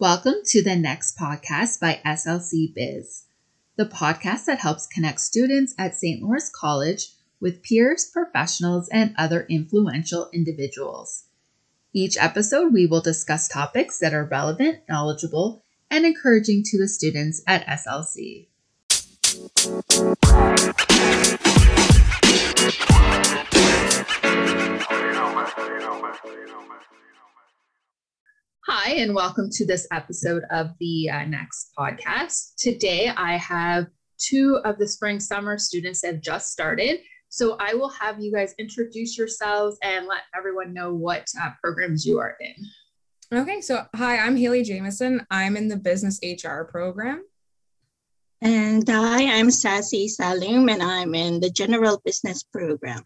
Welcome to the next podcast by SLC Biz, the podcast that helps connect students at St. Lawrence College with peers, professionals, and other influential individuals. Each episode, we will discuss topics that are relevant, knowledgeable, and encouraging to the students at SLC. Hi, and welcome to this episode of the uh, next podcast. Today, I have two of the spring summer students that have just started. So, I will have you guys introduce yourselves and let everyone know what uh, programs you are in. Okay, so hi, I'm Haley Jameson. I'm in the business HR program. And hi, I'm Sassy Salim, and I'm in the general business program.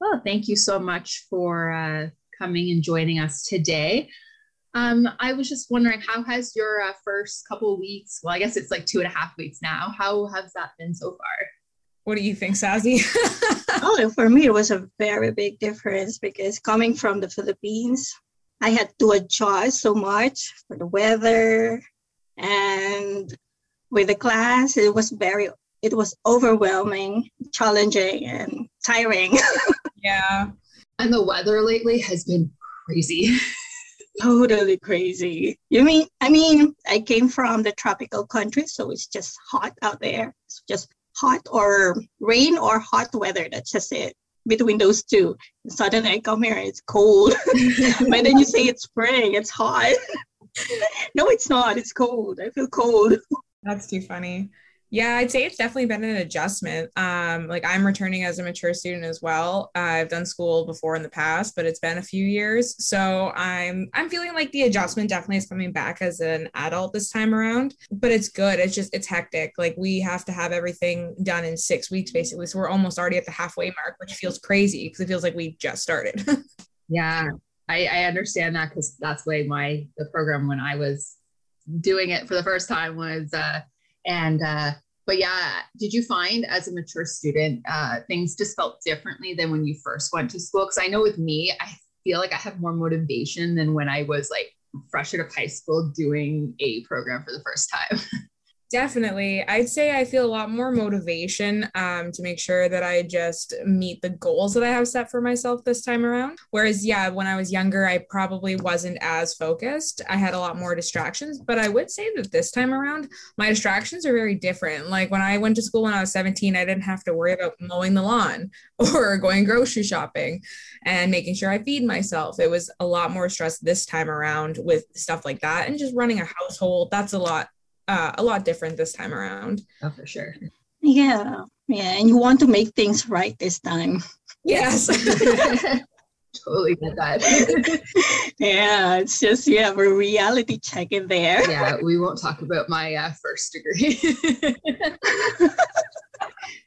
Well, thank you so much for uh, coming and joining us today. Um, I was just wondering, how has your uh, first couple weeks? Well, I guess it's like two and a half weeks now. How has that been so far? What do you think, Sassy? oh, for me, it was a very big difference because coming from the Philippines, I had to adjust so much for the weather and with the class. It was very, it was overwhelming, challenging, and tiring. yeah. And the weather lately has been crazy. totally crazy. You mean, I mean, I came from the tropical country, so it's just hot out there. It's just hot or rain or hot weather. That's just it between those two. And suddenly I come here, it's cold. but then you say it's spring, it's hot. no, it's not. It's cold. I feel cold. That's too funny. Yeah, I'd say it's definitely been an adjustment. Um, like I'm returning as a mature student as well. I've done school before in the past, but it's been a few years, so I'm I'm feeling like the adjustment definitely is coming back as an adult this time around. But it's good. It's just it's hectic. Like we have to have everything done in six weeks basically, so we're almost already at the halfway mark, which feels crazy because it feels like we just started. yeah, I, I understand that because that's the way my the program when I was doing it for the first time was. Uh, and uh, but yeah, did you find as a mature student uh, things just felt differently than when you first went to school? Because I know with me, I feel like I have more motivation than when I was like fresh out of high school doing a program for the first time. Definitely. I'd say I feel a lot more motivation um, to make sure that I just meet the goals that I have set for myself this time around. Whereas, yeah, when I was younger, I probably wasn't as focused. I had a lot more distractions, but I would say that this time around, my distractions are very different. Like when I went to school when I was 17, I didn't have to worry about mowing the lawn or going grocery shopping and making sure I feed myself. It was a lot more stress this time around with stuff like that and just running a household. That's a lot uh, a lot different this time around. Oh, for sure. Yeah. Yeah. And you want to make things right this time. Yes. totally get that. yeah. It's just you have a reality check in there. yeah. We won't talk about my uh, first degree.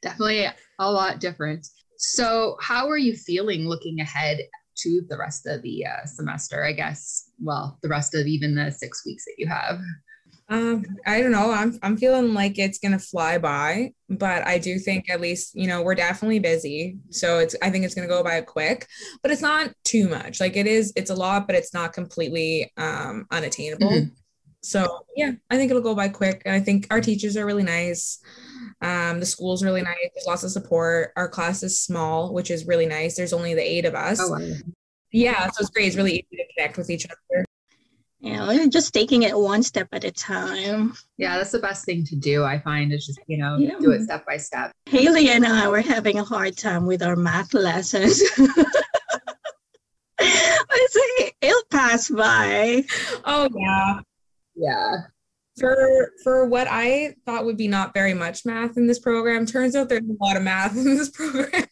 Definitely a lot different. So, how are you feeling looking ahead to the rest of the uh, semester? I guess, well, the rest of even the six weeks that you have. Um, I don't know. I'm I'm feeling like it's gonna fly by, but I do think at least you know we're definitely busy, so it's I think it's gonna go by quick, but it's not too much. Like it is, it's a lot, but it's not completely um, unattainable. Mm-hmm. So yeah, I think it'll go by quick, and I think our teachers are really nice. Um, the school's really nice. There's lots of support. Our class is small, which is really nice. There's only the eight of us. Oh, wow. Yeah, so it's great. It's really easy to connect with each other you know, mm-hmm. just taking it one step at a time. Yeah, that's the best thing to do. I find is just, you know, yeah. do it step by step. Haley and I were having a hard time with our math lessons. I say it'll pass by. Oh yeah. Yeah. For for what I thought would be not very much math in this program, turns out there's a lot of math in this program.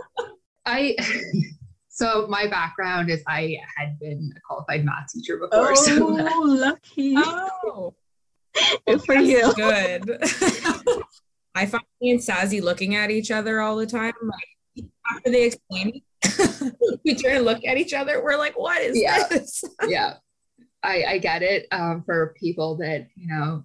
I so my background is I had been a qualified math teacher before. Oh, so lucky! Oh, good for you. Good. I find me and Sassy looking at each other all the time. Like after they explain it, we try and look at each other. We're like, "What is yeah. this?" yeah, I, I get it. Um, for people that you know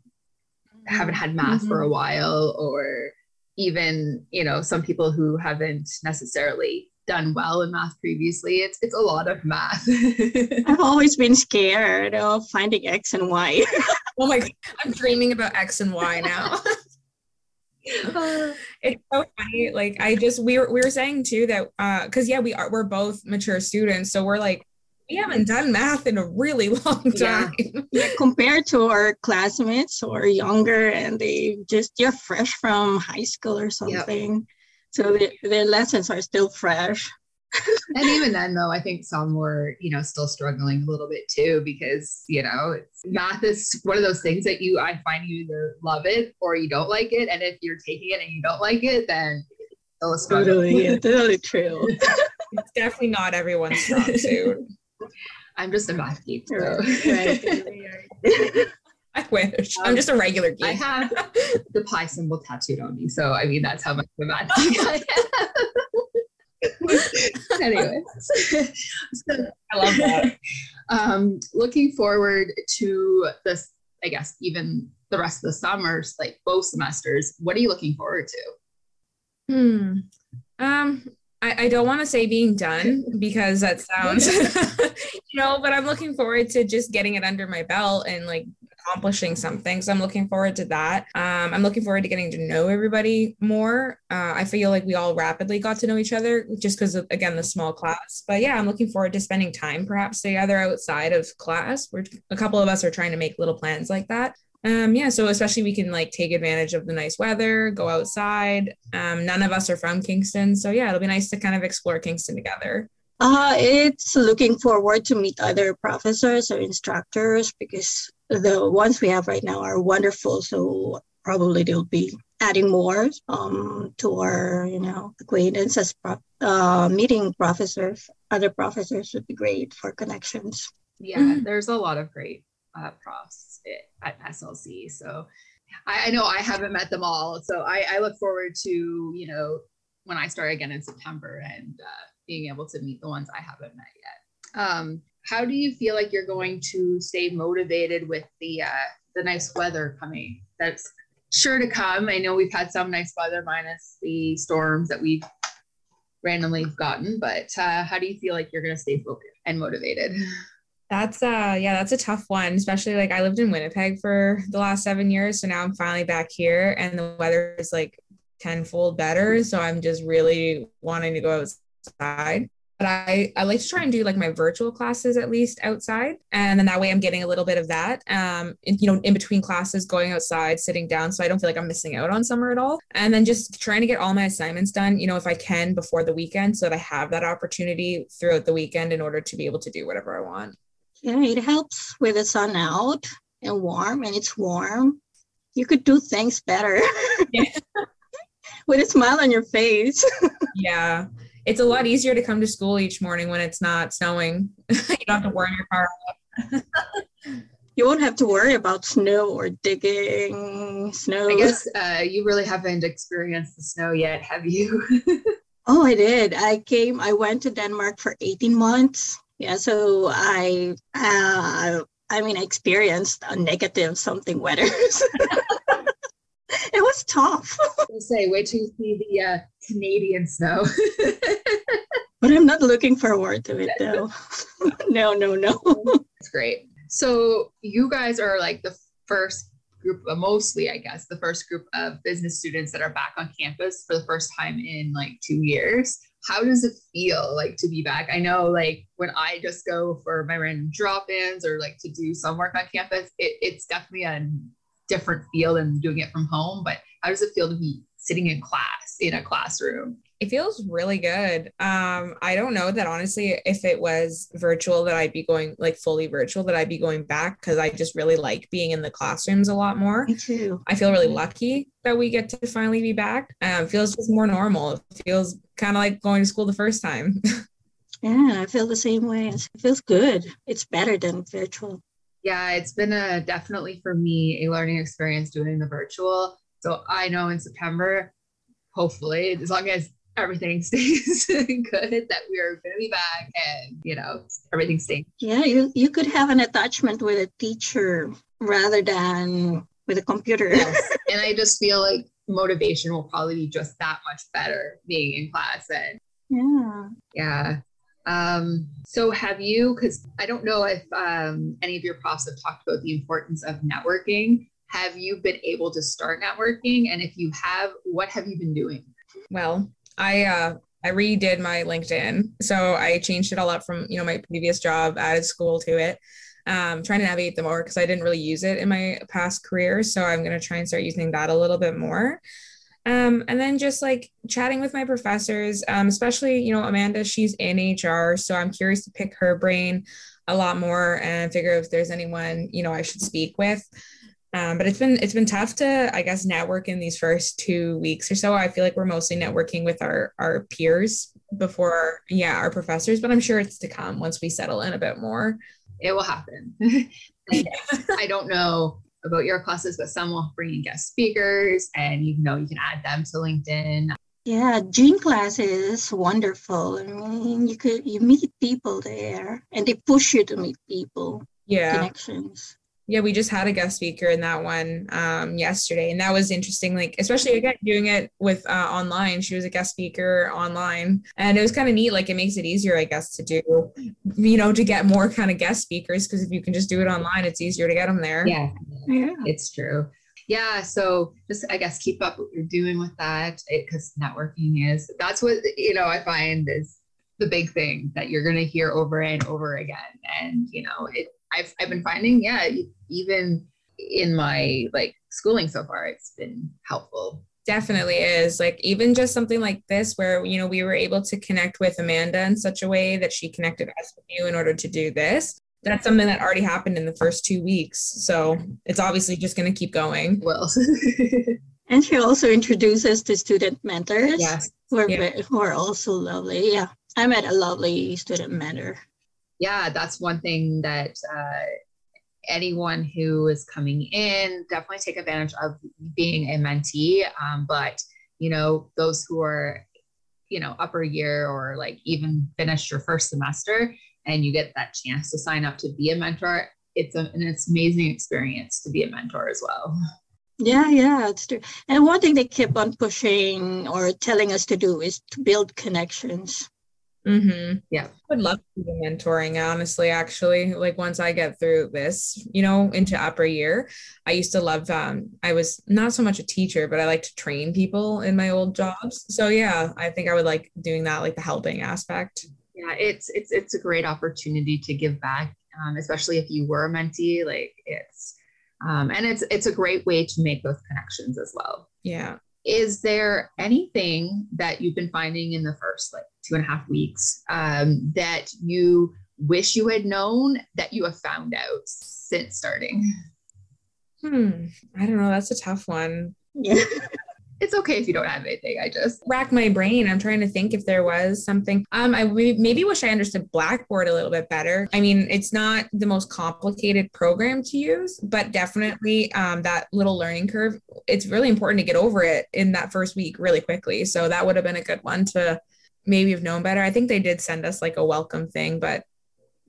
haven't had math mm-hmm. for a while, or even you know some people who haven't necessarily done well in math previously, it's it's a lot of math. I've always been scared of finding X and Y. oh my god, I'm dreaming about X and Y now. it's so funny. Like I just we were we were saying too that uh because yeah, we are we're both mature students, so we're like we haven't done math in a really long time. Yeah. yeah. compared to our classmates who are younger and they just you're fresh from high school or something. Yep. So the, their lessons are still fresh. and even then though i think some were you know still struggling a little bit too because you know math is one of those things that you i find you either love it or you don't like it. And if you're taking it and you don't like it then it's totally yeah, totally true. It's definitely not everyone's strong suit. I'm just a math geek so. I wish. Um, I'm just a regular geek. I have the pi symbol tattooed on me. So, I mean, that's how much of a geek I am. anyway, so, I love that. Um, looking forward to this, I guess, even the rest of the summers, like both semesters. What are you looking forward to? Hmm. Um, I, I don't want to say being done because that sounds, you know, but I'm looking forward to just getting it under my belt and like accomplishing something. So I'm looking forward to that. Um, I'm looking forward to getting to know everybody more. Uh, I feel like we all rapidly got to know each other just because again, the small class. But yeah, I'm looking forward to spending time perhaps together outside of class. We're a couple of us are trying to make little plans like that. Um, yeah, so especially we can like take advantage of the nice weather, go outside. Um, none of us are from Kingston. So yeah, it'll be nice to kind of explore Kingston together. Uh, it's looking forward to meet other professors or instructors because the ones we have right now are wonderful. So probably they'll be adding more um, to our, you know, acquaintances. Uh, meeting professors, other professors would be great for connections. Yeah, mm-hmm. there's a lot of great uh, profs at SLC. So I, I, know I haven't met them all. So I, I, look forward to, you know, when I start again in September and uh, being able to meet the ones I haven't met yet. Um, how do you feel like you're going to stay motivated with the uh, the nice weather coming? That's sure to come. I know we've had some nice weather minus the storms that we've randomly gotten, but uh, how do you feel like you're going to stay focused and motivated? That's uh yeah, that's a tough one, especially like I lived in Winnipeg for the last 7 years, so now I'm finally back here and the weather is like tenfold better, so I'm just really wanting to go outside but I, I like to try and do like my virtual classes at least outside. And then that way I'm getting a little bit of that, um, in, you know, in between classes, going outside, sitting down. So I don't feel like I'm missing out on summer at all. And then just trying to get all my assignments done, you know, if I can before the weekend so that I have that opportunity throughout the weekend in order to be able to do whatever I want. Yeah, it helps with the sun out and warm and it's warm. You could do things better. with a smile on your face. yeah it's a lot easier to come to school each morning when it's not snowing. you don't have to worry your car. you won't have to worry about snow or digging snow. I guess uh, you really haven't experienced the snow yet, have you? oh, I did. I came. I went to Denmark for 18 months. Yeah, so I, uh, I mean, I experienced a negative something weather. it was tough. I say, wait till you see the uh, Canadian snow. but I'm not looking forward to it though. no, no, no. It's great. So you guys are like the first group, mostly, I guess, the first group of business students that are back on campus for the first time in like two years. How does it feel like to be back? I know, like when I just go for my random drop-ins or like to do some work on campus, it, it's definitely a different feel than doing it from home. But how does it feel to be sitting in class in a classroom? It feels really good. Um, I don't know that honestly, if it was virtual, that I'd be going like fully virtual, that I'd be going back because I just really like being in the classrooms a lot more. Me too. I feel really lucky that we get to finally be back. Um, feels just more normal. It feels kind of like going to school the first time. yeah, I feel the same way. It feels good. It's better than virtual. Yeah, it's been a definitely for me a learning experience doing the virtual. So I know in September, hopefully, as long as everything stays good, that we are going to be back and, you know, everything stays. Yeah, you, you could have an attachment with a teacher rather than with a computer. yes. And I just feel like motivation will probably be just that much better being in class and Yeah. Yeah. Um, so have you, because I don't know if um, any of your profs have talked about the importance of networking. Have you been able to start networking? And if you have, what have you been doing? Well, I uh I redid my LinkedIn. So I changed it all up from, you know, my previous job, added school to it. Um, trying to navigate them more because I didn't really use it in my past career. So I'm going to try and start using that a little bit more. Um, and then just like chatting with my professors, um, especially, you know, Amanda, she's in HR. So I'm curious to pick her brain a lot more and figure if there's anyone, you know, I should speak with. Um, but it's been it's been tough to I guess network in these first two weeks or so. I feel like we're mostly networking with our our peers before yeah our professors, but I'm sure it's to come once we settle in a bit more. It will happen. I don't know about your classes, but some will bring in guest speakers, and you know you can add them to LinkedIn. Yeah, gene class is wonderful. I mean, you could you meet people there, and they push you to meet people. Yeah, connections yeah we just had a guest speaker in that one um, yesterday and that was interesting like especially again doing it with uh, online. She was a guest speaker online and it was kind of neat like it makes it easier i guess to do you know to get more kind of guest speakers because if you can just do it online it's easier to get them there. Yeah. Yeah. It's true. Yeah so just i guess keep up what you're doing with that because networking is that's what you know i find is the big thing that you're going to hear over and over again and you know it I've I've been finding, yeah, even in my like schooling so far, it's been helpful. Definitely is. Like even just something like this where you know we were able to connect with Amanda in such a way that she connected us with you in order to do this. That's something that already happened in the first two weeks. So it's obviously just going to keep going. Well. and she also introduces the student mentors. Yes. Who are, yeah. who are also lovely. Yeah. I met a lovely student mentor yeah, that's one thing that uh, anyone who is coming in definitely take advantage of being a mentee. Um, but you know, those who are, you know, upper year or like even finished your first semester, and you get that chance to sign up to be a mentor, it's a, an amazing experience to be a mentor as well. Yeah, yeah, it's true. And one thing they keep on pushing or telling us to do is to build connections. Mm-hmm. Yeah. I would love to do mentoring, honestly, actually. Like once I get through this, you know, into upper year, I used to love um I was not so much a teacher, but I like to train people in my old jobs. So yeah, I think I would like doing that, like the helping aspect. Yeah, it's it's it's a great opportunity to give back, um, especially if you were a mentee. Like it's um and it's it's a great way to make those connections as well. Yeah is there anything that you've been finding in the first like two and a half weeks um, that you wish you had known that you have found out since starting? Hmm. I don't know. That's a tough one. Yeah. it's okay if you don't have anything. I just rack my brain. I'm trying to think if there was something. Um, I maybe wish I understood Blackboard a little bit better. I mean, it's not the most complicated program to use, but definitely um, that little learning curve. It's really important to get over it in that first week really quickly. So that would have been a good one to maybe have known better. I think they did send us like a welcome thing, but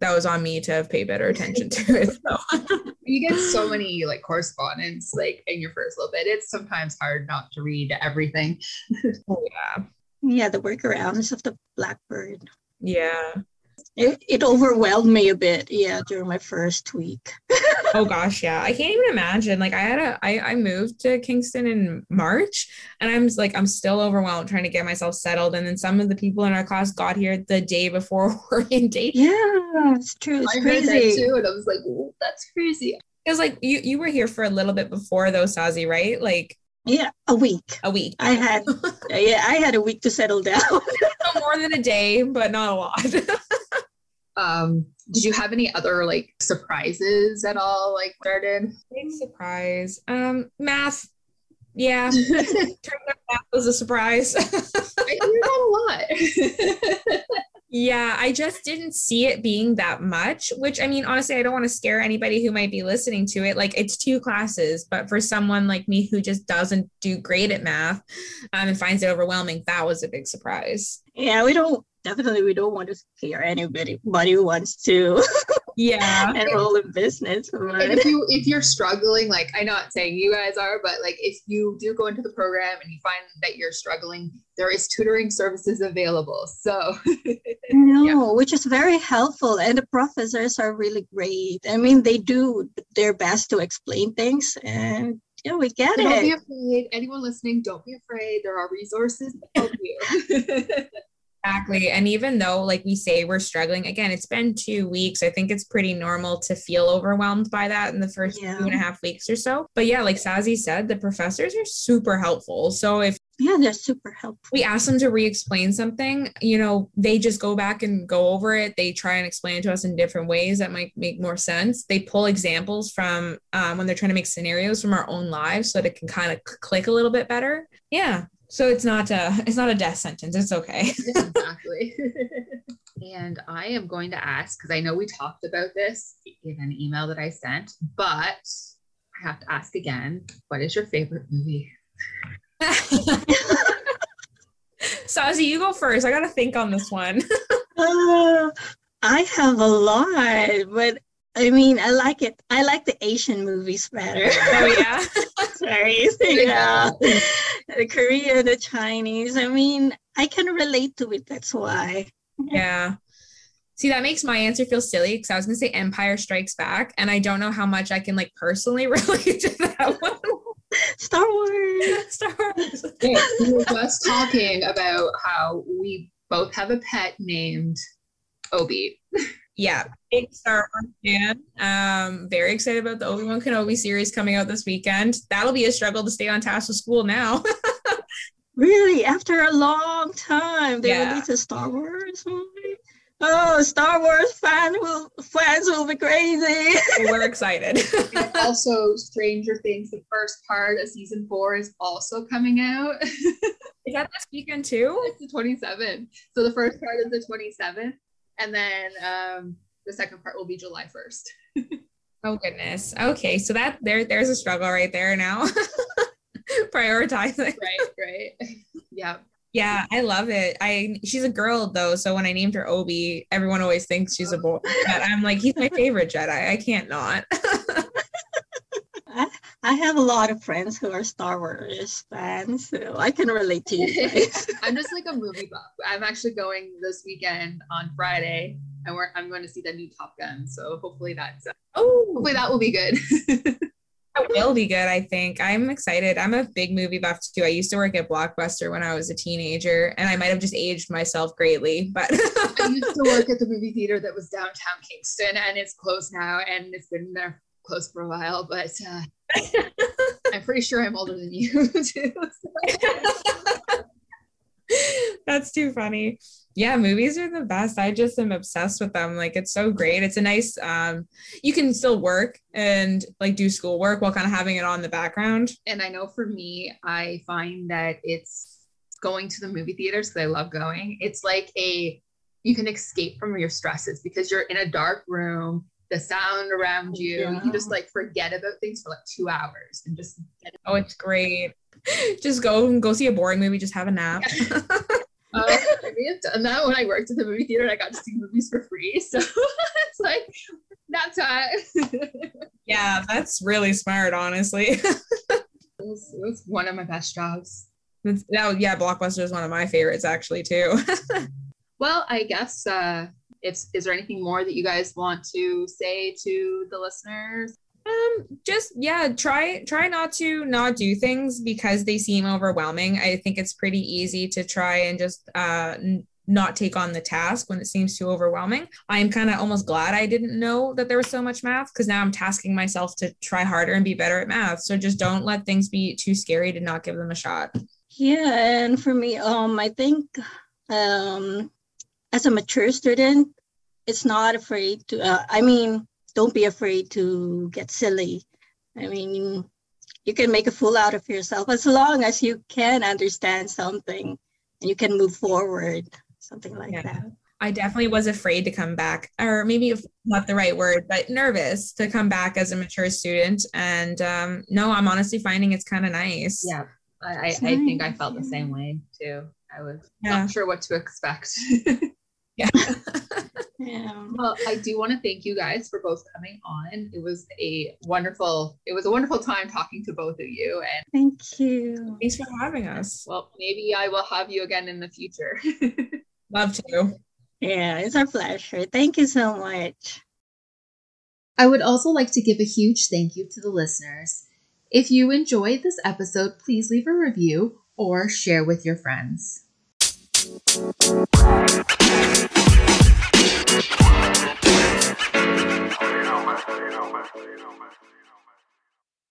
that was on me to have paid better attention to it. So. you get so many like correspondence like in your first little bit. It's sometimes hard not to read everything. oh, yeah. Yeah, the workarounds of the Blackboard. Yeah. It, it overwhelmed me a bit, yeah, during my first week. oh gosh, yeah. I can't even imagine. Like I had a I, I moved to Kingston in March and I'm like I'm still overwhelmed trying to get myself settled. And then some of the people in our class got here the day before orientation. Yeah, it's true. It's I crazy. Heard that too, and I was like, that's crazy. It was like you you were here for a little bit before though, Sazi, right? Like yeah, a week. A week. I had yeah, I had a week to settle down. more than a day, but not a lot. Um, did you have any other like surprises at all? Like started? Big surprise. Um, math. Yeah, turned out math was a surprise. I hear that a lot. Yeah, I just didn't see it being that much, which I mean, honestly, I don't want to scare anybody who might be listening to it. Like, it's two classes, but for someone like me who just doesn't do great at math um, and finds it overwhelming, that was a big surprise. Yeah, we don't definitely we don't want to scare anybody, but who wants to. Yeah. enroll in business. And But if you if you're struggling, like I'm not saying you guys are, but like if you do go into the program and you find that you're struggling, there is tutoring services available. So no, which is very helpful. And the professors are really great. I mean, they do their best to explain things and yeah, we get it. don't be afraid. Anyone listening, don't be afraid. There are resources to help you. Exactly. And even though, like we say, we're struggling, again, it's been two weeks. I think it's pretty normal to feel overwhelmed by that in the first Yeah. two and a half weeks or so. But yeah, like Sazi said, the professors are super helpful. So if Yeah, they're super helpful. we ask them to re-explain something you know they just go back and go over it they try and explain it to us in different ways that might make more sense they pull examples from um, when they're trying to make scenarios from our own lives so that it can kind of click a little bit better yeah so it's not a it's not a death sentence it's okay exactly. and I am going to ask because I know we talked about this in an email that I sent, but I have to ask again. What is your favorite movie? Sazi, you go first i gotta think on this one Uh, I have a lot, but I mean, I like it. I like the Asian movies better. oh yeah Sorry. Yeah. The Korean, the Chinese. I mean, I can relate to it. That's why. Yeah. See, that makes my answer feel silly because I was going to say Empire Strikes Back, and I don't know how much I can like personally relate to that one. Star Wars. Star Wars. we were just talking about how we both have a pet named Obi. Yeah, big Star Wars fan. Um, very excited about the Obi Wan Kenobi series coming out this weekend. That'll be a struggle to stay on task with school now. Really, after a long time, they Yeah. released a Star Wars movie. Oh, Star Wars fan will fans will be crazy. We're excited. Also, Stranger Things, the first part of season four is also coming out. Is that this weekend too? it's the 27th. So the first part is the 27th, and then um, the second part will be July 1st. Oh goodness. Okay, so that there there's a struggle right there now. Prioritizing. Right, right. yeah. Yeah, I love it. I she's a girl though, so when I named her Obi, everyone always thinks she's a boy. But I'm like, he's my favorite Jedi. I can't not. I, I have a lot of friends who are Star Wars fans, so I can relate to you guys. I'm just like a movie buff. I'm actually going this weekend on Friday, and we're I'm going to see the new Top Gun. So hopefully that's uh, oh, hopefully that will be good. that will be good. I think I'm excited. I'm a big movie buff too. I used to work at Blockbuster when I was a teenager, and I might have just aged myself greatly. But I used to work at the movie theater that was downtown Kingston, and it's closed now, and it's been there closed for a while. But uh, I'm pretty sure I'm older than you too. That's too funny. Yeah, movies are the best. I just am obsessed with them. Like it's so great. It's a nice um you can still work and like do schoolwork while kind of having it on the background. and I know for me, I find that it's going to the movie theaters because I love going. It's like a you can escape from your stresses because you're in a dark room, the sound around you, you just like forget about things for like two hours and just get Oh, it's great. Just go and go see a boring movie, just have a nap. Uh, I may have done that when I worked at the movie theater and I got to see movies for free. So it's like that's that. yeah, that's really smart, honestly. was, it was one of my best jobs. Yeah, Blockbuster is one of my favorites actually too. Well, I guess uh, if is there anything more that you guys want to say to the listeners? Um, just yeah, try try not to not do things because they seem overwhelming. I think it's pretty easy to try and just uh n- not take on the task when it seems too overwhelming. I'm kind of almost glad I didn't know that there was so much math because now I'm tasking myself to try harder and be better at math. So just don't let things be too scary to not give them a shot. Yeah, and for me, um, I think um, as a mature student, it's not afraid to. Uh, I mean, don't be afraid to get silly. I mean, you can make a fool out of yourself as long as you can understand something and you can move forward, something like Yeah. that. I definitely was afraid to come back, or maybe not the right word, but nervous to come back as a mature student. And um, no, I'm honestly finding it's kind of nice. Yeah, I, I, I think I felt the same way too. I was Yeah. not sure what to expect. Yeah. Yeah. Well, I do want to thank you guys for both coming on. It was a wonderful, it was a wonderful time talking to both of you. And Thank you. Thanks for having us. well, maybe I will have you again in the future. Love to. Yeah, it's our pleasure. Thank you so much. I would also like to give a huge thank you to the listeners. If you enjoyed this episode, please leave a review or share with your friends. you know, man.